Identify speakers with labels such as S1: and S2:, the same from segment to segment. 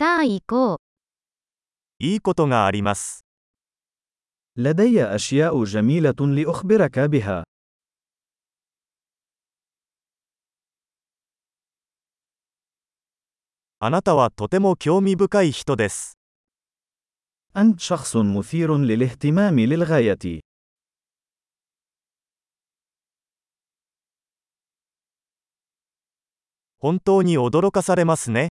S1: さあ行こう。
S2: いいことがあります。
S3: لدي أشياء جميلة لأخبرك بها.
S2: あなたはとても興味深い人です。
S3: أنت شخص مثير للاهتمام للغاية.
S2: 本当に驚かされますね。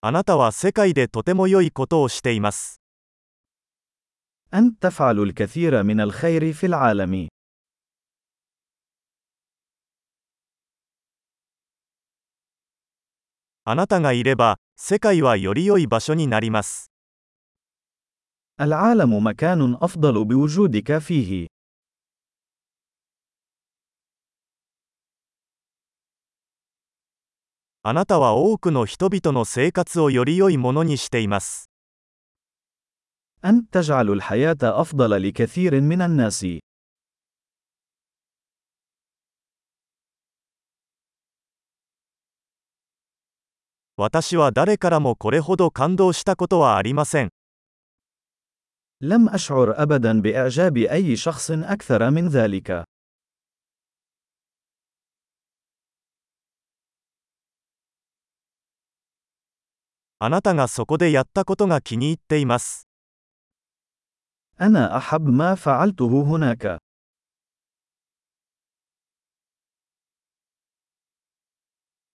S2: あなたは世界でとても良いことをしています。
S3: أنت تفعل الكثير من الخير في العالم.
S2: あなたがいれば、世界はより良い場所になります。
S3: العالم مكان أفضل بوجودك فيه.
S2: あなたは多くの人々の生活をより良いものにしています。
S3: أنت تجعل الحياة أفضل لكثير من الناس.
S2: 私は誰からもこれほど感動したことはありません。
S3: لم أشعر أبدا بإعجاب أي شخص أكثر من ذلك.
S2: あなたがそこでやったことが気に入っています。
S3: أنا أحب ما فعلته هناك.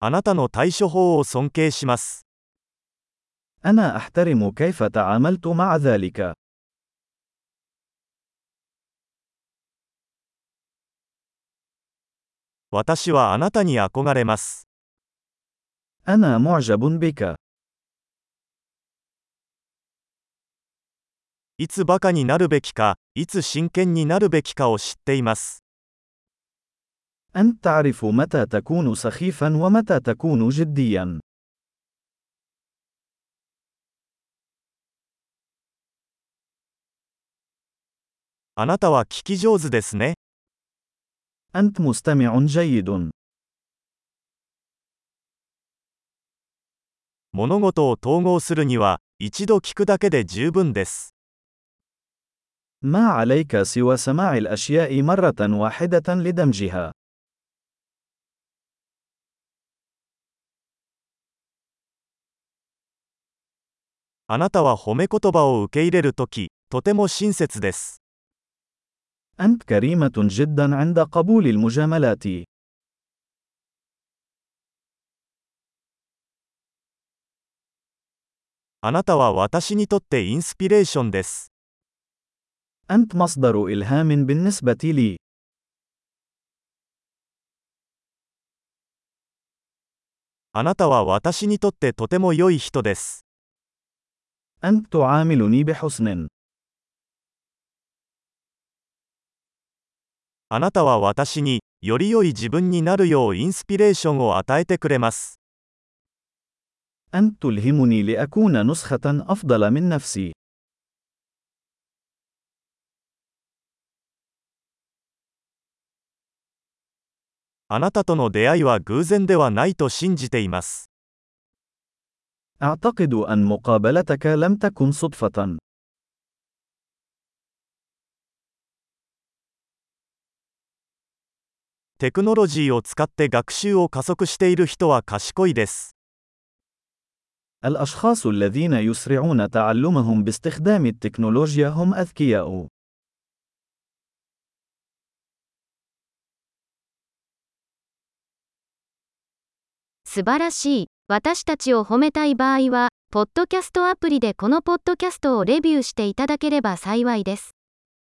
S2: あなたの対処法を尊敬します。
S3: أنا أحترم كيف تعاملت مع ذلك.
S2: 私はあなたに憧れます。
S3: أنا معجب بك.
S2: いつバカになるべきか、いつ真剣になるべきかを知っています。
S3: أنت تعرف متى تكون سخيفا ومتى تكون جديا.
S2: あなたは聞き上手ですね。
S3: أنت مستمع جيد.
S2: 物事を統合するには、一度聞くだけで十分です。
S3: ما عليك سوى سماع الأشياء مرة واحدة لدمجها.
S2: あなたは褒め言葉を受け入れるとき、とても親切です。
S3: أنت كريمة جدا عند قبول المجاملات.
S2: あなたは私にとってインスピレーションです。
S3: أنت مصدر إلهام بالنسبة لي.
S2: あなたは私にとってとても良い人です。
S3: أنت تعاملني بحسن.
S2: あなたは私に、より良い自分になるようインスピレーションを与えてくれます。
S3: أنت تلهمني لأكون نسخة أفضل من نفسي.
S2: あなたとの出会いは偶然ではないと信じています。
S3: أعتقد أن مقابلتك لم تكن صدفة.
S2: テクノロジーを使って学習を加速している人は賢いです。
S3: الأشخاص الذين يسرعون تعلمهم باستخدام التكنولوجيا هم أذكياء.
S1: 素晴らしい。私たちを褒めたい場合は、ポッドキャストアプリでこのポッドキャストをレビューしていただければ幸いです。